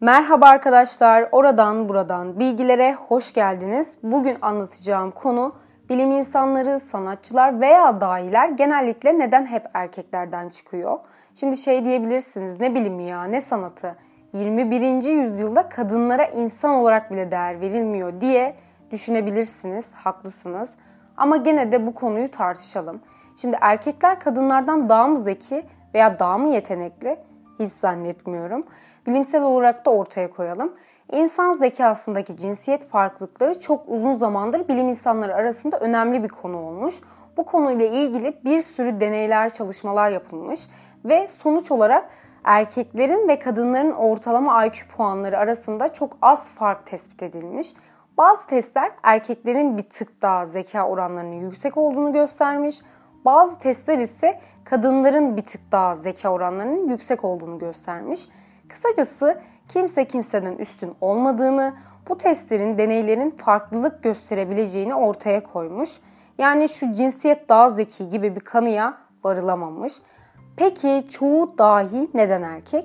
Merhaba arkadaşlar, oradan buradan bilgilere hoş geldiniz. Bugün anlatacağım konu bilim insanları, sanatçılar veya dahiler genellikle neden hep erkeklerden çıkıyor? Şimdi şey diyebilirsiniz, ne bilimi ya, ne sanatı? 21. yüzyılda kadınlara insan olarak bile değer verilmiyor diye düşünebilirsiniz, haklısınız. Ama gene de bu konuyu tartışalım. Şimdi erkekler kadınlardan daha mı zeki veya daha mı yetenekli? Hiç zannetmiyorum. Bilimsel olarak da ortaya koyalım. İnsan zekasındaki cinsiyet farklılıkları çok uzun zamandır bilim insanları arasında önemli bir konu olmuş. Bu konuyla ilgili bir sürü deneyler, çalışmalar yapılmış ve sonuç olarak erkeklerin ve kadınların ortalama IQ puanları arasında çok az fark tespit edilmiş. Bazı testler erkeklerin bir tık daha zeka oranlarının yüksek olduğunu göstermiş. Bazı testler ise kadınların bir tık daha zeka oranlarının yüksek olduğunu göstermiş. Kısacası kimse kimseden üstün olmadığını, bu testlerin, deneylerin farklılık gösterebileceğini ortaya koymuş. Yani şu cinsiyet daha zeki gibi bir kanıya varılamamış. Peki çoğu dahi neden erkek?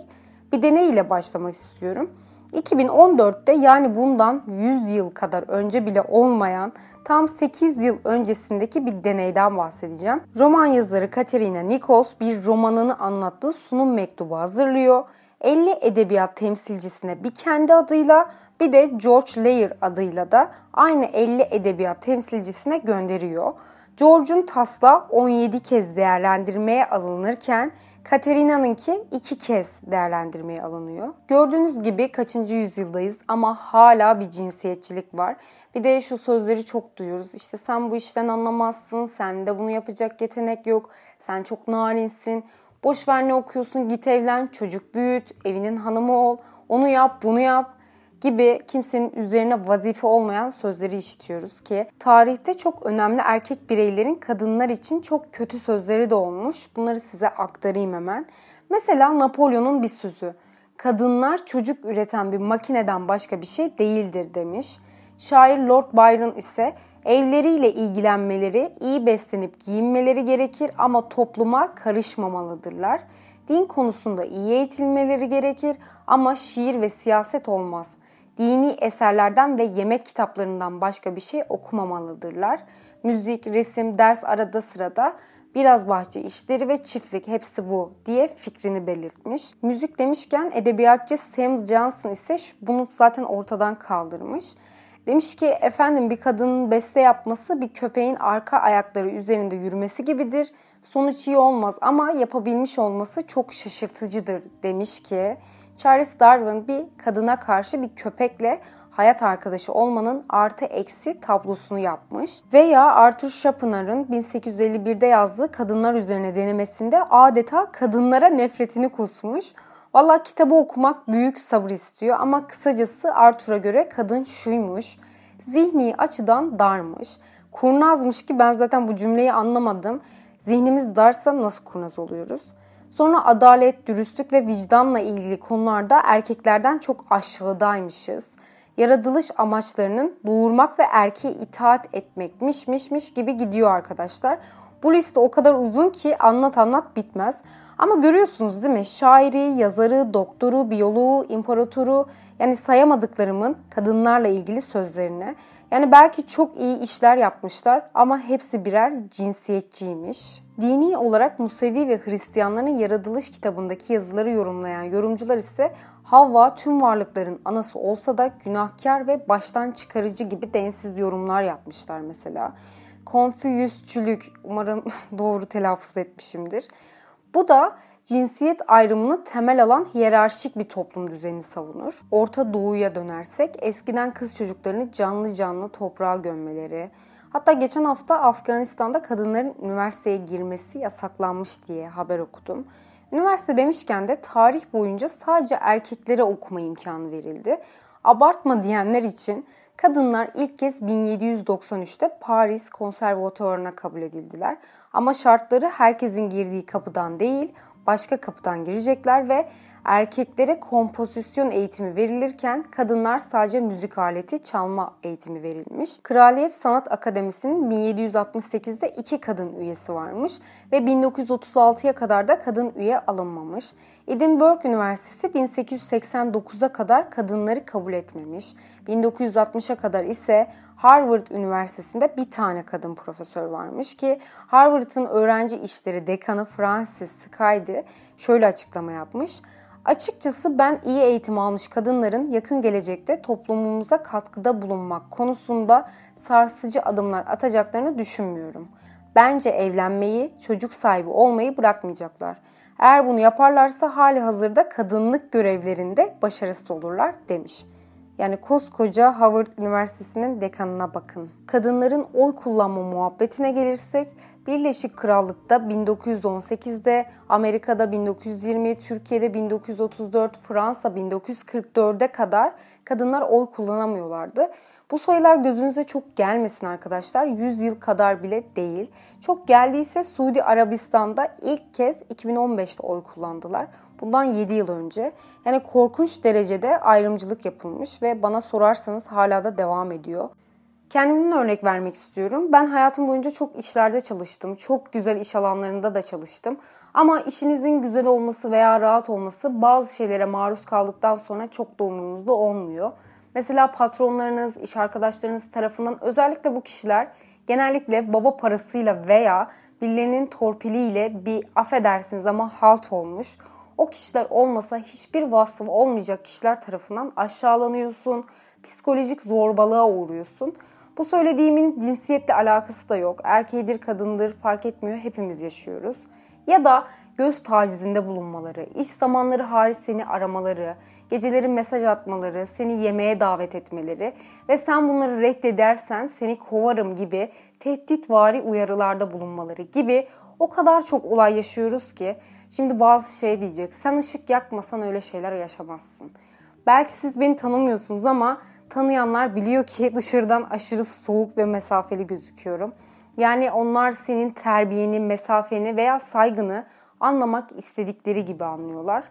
Bir deney ile başlamak istiyorum. 2014'te yani bundan 100 yıl kadar önce bile olmayan tam 8 yıl öncesindeki bir deneyden bahsedeceğim. Roman yazarı Katerina Nikos bir romanını anlattığı sunum mektubu hazırlıyor. 50 edebiyat temsilcisine bir kendi adıyla bir de George Layer adıyla da aynı 50 edebiyat temsilcisine gönderiyor. George'un taslağı 17 kez değerlendirmeye alınırken Katerina'nınki iki kez değerlendirmeye alınıyor. Gördüğünüz gibi kaçıncı yüzyıldayız ama hala bir cinsiyetçilik var. Bir de şu sözleri çok duyuyoruz. İşte sen bu işten anlamazsın, sende bunu yapacak yetenek yok, sen çok narinsin, boş ver ne okuyorsun git evlen, çocuk büyüt, evinin hanımı ol, onu yap, bunu yap gibi kimsenin üzerine vazife olmayan sözleri işitiyoruz ki tarihte çok önemli erkek bireylerin kadınlar için çok kötü sözleri de olmuş. Bunları size aktarayım hemen. Mesela Napolyon'un bir sözü. Kadınlar çocuk üreten bir makineden başka bir şey değildir demiş. Şair Lord Byron ise evleriyle ilgilenmeleri, iyi beslenip giyinmeleri gerekir ama topluma karışmamalıdırlar. Din konusunda iyi eğitilmeleri gerekir ama şiir ve siyaset olmaz dini eserlerden ve yemek kitaplarından başka bir şey okumamalıdırlar. Müzik, resim, ders arada sırada biraz bahçe işleri ve çiftlik hepsi bu diye fikrini belirtmiş. Müzik demişken edebiyatçı Sam Johnson ise bunu zaten ortadan kaldırmış. Demiş ki efendim bir kadının beste yapması bir köpeğin arka ayakları üzerinde yürümesi gibidir. Sonuç iyi olmaz ama yapabilmiş olması çok şaşırtıcıdır demiş ki Charles Darwin bir kadına karşı bir köpekle hayat arkadaşı olmanın artı eksi tablosunu yapmış. Veya Arthur Schopenhauer'ın 1851'de yazdığı kadınlar üzerine denemesinde adeta kadınlara nefretini kusmuş. Valla kitabı okumak büyük sabır istiyor ama kısacası Arthur'a göre kadın şuymuş. Zihni açıdan darmış. Kurnazmış ki ben zaten bu cümleyi anlamadım. Zihnimiz darsa nasıl kurnaz oluyoruz? Sonra adalet, dürüstlük ve vicdanla ilgili konularda erkeklerden çok aşağıdaymışız. Yaratılış amaçlarının doğurmak ve erkeğe itaat etmekmişmişmiş gibi gidiyor arkadaşlar. Bu liste o kadar uzun ki anlat anlat bitmez. Ama görüyorsunuz değil mi? Şairi, yazarı, doktoru, biyoloğu, imparatoru yani sayamadıklarımın kadınlarla ilgili sözlerini. Yani belki çok iyi işler yapmışlar ama hepsi birer cinsiyetçiymiş. Dini olarak Musevi ve Hristiyanların yaratılış kitabındaki yazıları yorumlayan yorumcular ise Havva tüm varlıkların anası olsa da günahkar ve baştan çıkarıcı gibi densiz yorumlar yapmışlar mesela. Konfüyüsçülük, umarım doğru telaffuz etmişimdir. Bu da cinsiyet ayrımını temel alan hiyerarşik bir toplum düzeni savunur. Orta Doğu'ya dönersek eskiden kız çocuklarını canlı canlı toprağa gömmeleri, hatta geçen hafta Afganistan'da kadınların üniversiteye girmesi yasaklanmış diye haber okudum. Üniversite demişken de tarih boyunca sadece erkeklere okuma imkanı verildi. Abartma diyenler için kadınlar ilk kez 1793'te Paris Konservatuvarı'na kabul edildiler. Ama şartları herkesin girdiği kapıdan değil, başka kapıdan girecekler ve erkeklere kompozisyon eğitimi verilirken kadınlar sadece müzik aleti çalma eğitimi verilmiş. Kraliyet Sanat Akademisi'nin 1768'de iki kadın üyesi varmış ve 1936'ya kadar da kadın üye alınmamış. Edinburgh Üniversitesi 1889'a kadar kadınları kabul etmemiş. 1960'a kadar ise Harvard Üniversitesi'nde bir tane kadın profesör varmış ki Harvard'ın öğrenci işleri dekanı Francis Sky'di şöyle açıklama yapmış. Açıkçası ben iyi eğitim almış kadınların yakın gelecekte toplumumuza katkıda bulunmak konusunda sarsıcı adımlar atacaklarını düşünmüyorum. Bence evlenmeyi, çocuk sahibi olmayı bırakmayacaklar. Eğer bunu yaparlarsa hali hazırda kadınlık görevlerinde başarısız olurlar demiş. Yani koskoca Harvard Üniversitesi'nin dekanına bakın. Kadınların oy kullanma muhabbetine gelirsek Birleşik Krallık'ta 1918'de, Amerika'da 1920, Türkiye'de 1934, Fransa 1944'e kadar kadınlar oy kullanamıyorlardı. Bu sayılar gözünüze çok gelmesin arkadaşlar. 100 yıl kadar bile değil. Çok geldiyse Suudi Arabistan'da ilk kez 2015'te oy kullandılar. Bundan 7 yıl önce. Yani korkunç derecede ayrımcılık yapılmış ve bana sorarsanız hala da devam ediyor. Kendimden örnek vermek istiyorum. Ben hayatım boyunca çok işlerde çalıştım. Çok güzel iş alanlarında da çalıştım. Ama işinizin güzel olması veya rahat olması bazı şeylere maruz kaldıktan sonra çok da umurunuzda olmuyor. Mesela patronlarınız, iş arkadaşlarınız tarafından özellikle bu kişiler genellikle baba parasıyla veya birilerinin torpiliyle bir affedersiniz ama halt olmuş. O kişiler olmasa hiçbir vasfı olmayacak kişiler tarafından aşağılanıyorsun, psikolojik zorbalığa uğruyorsun. Bu söylediğimin cinsiyetle alakası da yok. Erkeğidir, kadındır fark etmiyor. Hepimiz yaşıyoruz. Ya da göz tacizinde bulunmaları, iş zamanları hariç seni aramaları, geceleri mesaj atmaları, seni yemeğe davet etmeleri ve sen bunları reddedersen seni kovarım gibi tehditvari uyarılarda bulunmaları gibi o kadar çok olay yaşıyoruz ki şimdi bazı şey diyecek. Sen ışık yakmasan öyle şeyler yaşamazsın. Belki siz beni tanımıyorsunuz ama tanıyanlar biliyor ki dışarıdan aşırı soğuk ve mesafeli gözüküyorum. Yani onlar senin terbiyeni, mesafeni veya saygını anlamak istedikleri gibi anlıyorlar.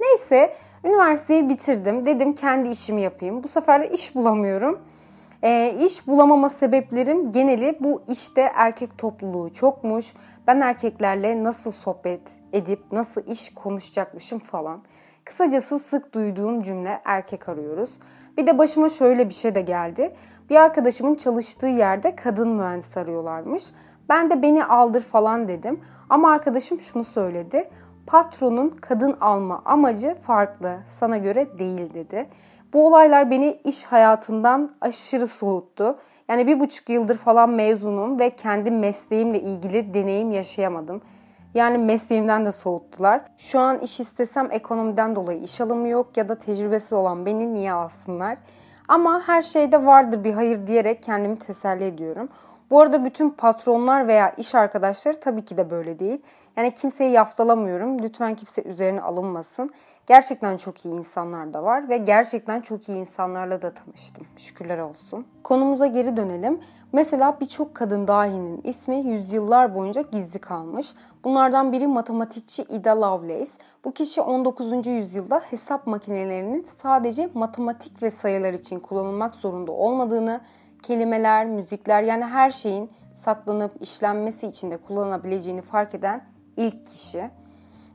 Neyse üniversiteyi bitirdim. Dedim kendi işimi yapayım. Bu sefer de iş bulamıyorum. E, iş bulamama sebeplerim geneli bu işte erkek topluluğu çokmuş. Ben erkeklerle nasıl sohbet edip nasıl iş konuşacakmışım falan. Kısacası sık duyduğum cümle erkek arıyoruz. Bir de başıma şöyle bir şey de geldi. Bir arkadaşımın çalıştığı yerde kadın mühendis arıyorlarmış. Ben de beni aldır falan dedim. Ama arkadaşım şunu söyledi. Patronun kadın alma amacı farklı. Sana göre değil dedi. Bu olaylar beni iş hayatından aşırı soğuttu. Yani bir buçuk yıldır falan mezunum ve kendi mesleğimle ilgili deneyim yaşayamadım. Yani mesleğimden de soğuttular. Şu an iş istesem ekonomiden dolayı iş alımı yok ya da tecrübesi olan beni niye alsınlar? Ama her şeyde vardır bir hayır diyerek kendimi teselli ediyorum. Bu arada bütün patronlar veya iş arkadaşları tabii ki de böyle değil. Yani kimseyi yaftalamıyorum. Lütfen kimse üzerine alınmasın. Gerçekten çok iyi insanlar da var ve gerçekten çok iyi insanlarla da tanıştım. Şükürler olsun. Konumuza geri dönelim. Mesela birçok kadın dahinin ismi yüzyıllar boyunca gizli kalmış. Bunlardan biri matematikçi Ida Lovelace. Bu kişi 19. yüzyılda hesap makinelerinin sadece matematik ve sayılar için kullanılmak zorunda olmadığını, kelimeler, müzikler yani her şeyin saklanıp işlenmesi için de kullanabileceğini fark eden ilk kişi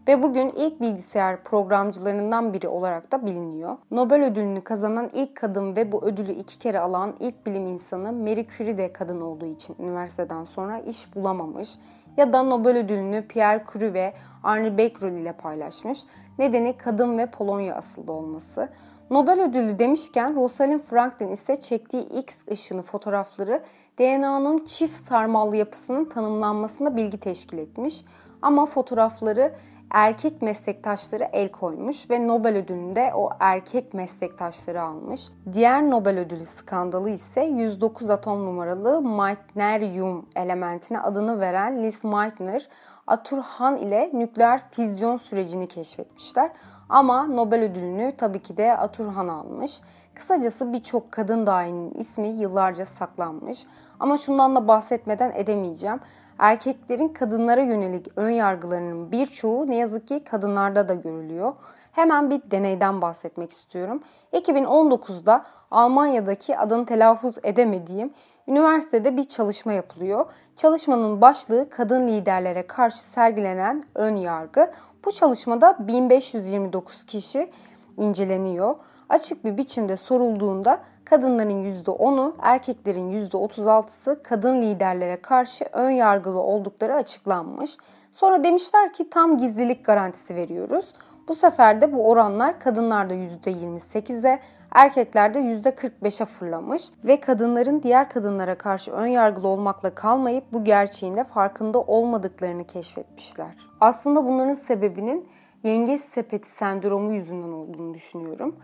ve bugün ilk bilgisayar programcılarından biri olarak da biliniyor. Nobel ödülünü kazanan ilk kadın ve bu ödülü iki kere alan ilk bilim insanı Marie Curie de kadın olduğu için üniversiteden sonra iş bulamamış ya da Nobel ödülünü Pierre Curie ve Arne Becquerel ile paylaşmış. Nedeni kadın ve Polonya asıllı olması. Nobel ödülü demişken Rosalind Franklin ise çektiği X ışını fotoğrafları DNA'nın çift sarmallı yapısının tanımlanmasında bilgi teşkil etmiş. Ama fotoğrafları erkek meslektaşları el koymuş ve Nobel ödülünü de o erkek meslektaşları almış. Diğer Nobel ödülü skandalı ise 109 atom numaralı Meitnerium elementine adını veren Liz Meitner, Arthur Hahn ile nükleer füzyon sürecini keşfetmişler. Ama Nobel ödülünü tabii ki de Arthur Hahn almış. Kısacası birçok kadın dahinin ismi yıllarca saklanmış. Ama şundan da bahsetmeden edemeyeceğim. erkeklerin kadınlara yönelik ön yargılarının birçoğu ne yazık ki kadınlarda da görülüyor. Hemen bir deneyden bahsetmek istiyorum. 2019'da Almanya'daki adını telaffuz edemediğim üniversitede bir çalışma yapılıyor. Çalışmanın başlığı kadın liderlere karşı sergilenen ön yargı. Bu çalışmada 1529 kişi inceleniyor. Açık bir biçimde sorulduğunda kadınların %10'u, erkeklerin %36'sı kadın liderlere karşı ön yargılı oldukları açıklanmış. Sonra demişler ki tam gizlilik garantisi veriyoruz. Bu sefer de bu oranlar kadınlarda %28'e, erkeklerde %45'e fırlamış ve kadınların diğer kadınlara karşı ön yargılı olmakla kalmayıp bu gerçeğin de farkında olmadıklarını keşfetmişler. Aslında bunların sebebinin yengeç sepeti sendromu yüzünden olduğunu düşünüyorum.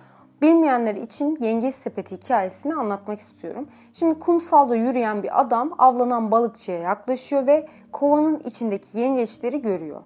Bilmeyenler için yengeç sepeti hikayesini anlatmak istiyorum. Şimdi kumsalda yürüyen bir adam avlanan balıkçıya yaklaşıyor ve kovanın içindeki yengeçleri görüyor.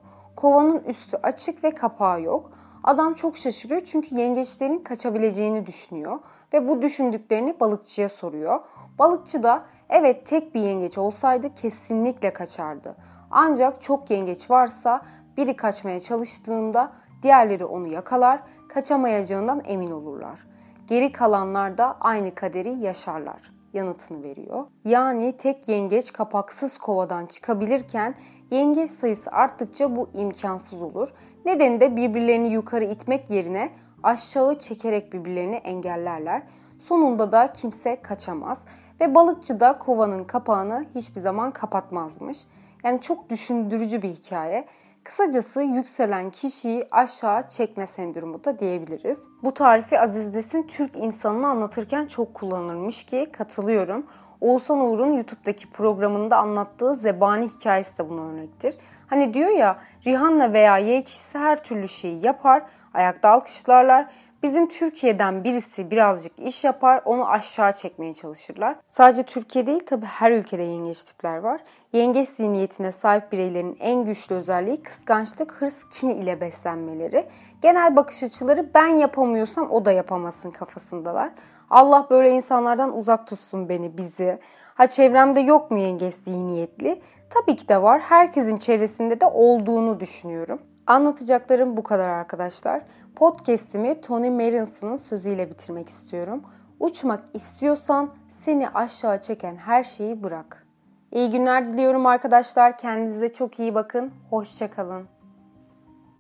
Kovanın üstü açık ve kapağı yok. Adam çok şaşırıyor çünkü yengeçlerin kaçabileceğini düşünüyor ve bu düşündüklerini balıkçıya soruyor. Balıkçı da evet tek bir yengeç olsaydı kesinlikle kaçardı. Ancak çok yengeç varsa biri kaçmaya çalıştığında diğerleri onu yakalar, kaçamayacağından emin olurlar. Geri kalanlar da aynı kaderi yaşarlar yanıtını veriyor. Yani tek yengeç kapaksız kovadan çıkabilirken yengeç sayısı arttıkça bu imkansız olur. Nedeni de birbirlerini yukarı itmek yerine aşağı çekerek birbirlerini engellerler. Sonunda da kimse kaçamaz ve balıkçı da kovanın kapağını hiçbir zaman kapatmazmış. Yani çok düşündürücü bir hikaye. Kısacası yükselen kişiyi aşağı çekme sendromu da diyebiliriz. Bu tarifi Aziz Nesin Türk insanını anlatırken çok kullanılmış ki katılıyorum. Oğuzhan Uğur'un YouTube'daki programında anlattığı zebani hikayesi de buna örnektir. Hani diyor ya Rihanna veya Y kişisi her türlü şeyi yapar, ayakta alkışlarlar Bizim Türkiye'den birisi birazcık iş yapar, onu aşağı çekmeye çalışırlar. Sadece Türkiye değil tabii her ülkede yengeç tipler var. Yengeç zihniyetine sahip bireylerin en güçlü özelliği kıskançlık, hırs, kin ile beslenmeleri. Genel bakış açıları ben yapamıyorsam o da yapamasın kafasındalar. Allah böyle insanlardan uzak tutsun beni, bizi. Ha çevremde yok mu yengeç zihniyetli? Tabii ki de var. Herkesin çevresinde de olduğunu düşünüyorum. Anlatacaklarım bu kadar arkadaşlar. Podcast'imi Tony Marinson'ın sözüyle bitirmek istiyorum. Uçmak istiyorsan seni aşağı çeken her şeyi bırak. İyi günler diliyorum arkadaşlar. Kendinize çok iyi bakın. Hoşçakalın.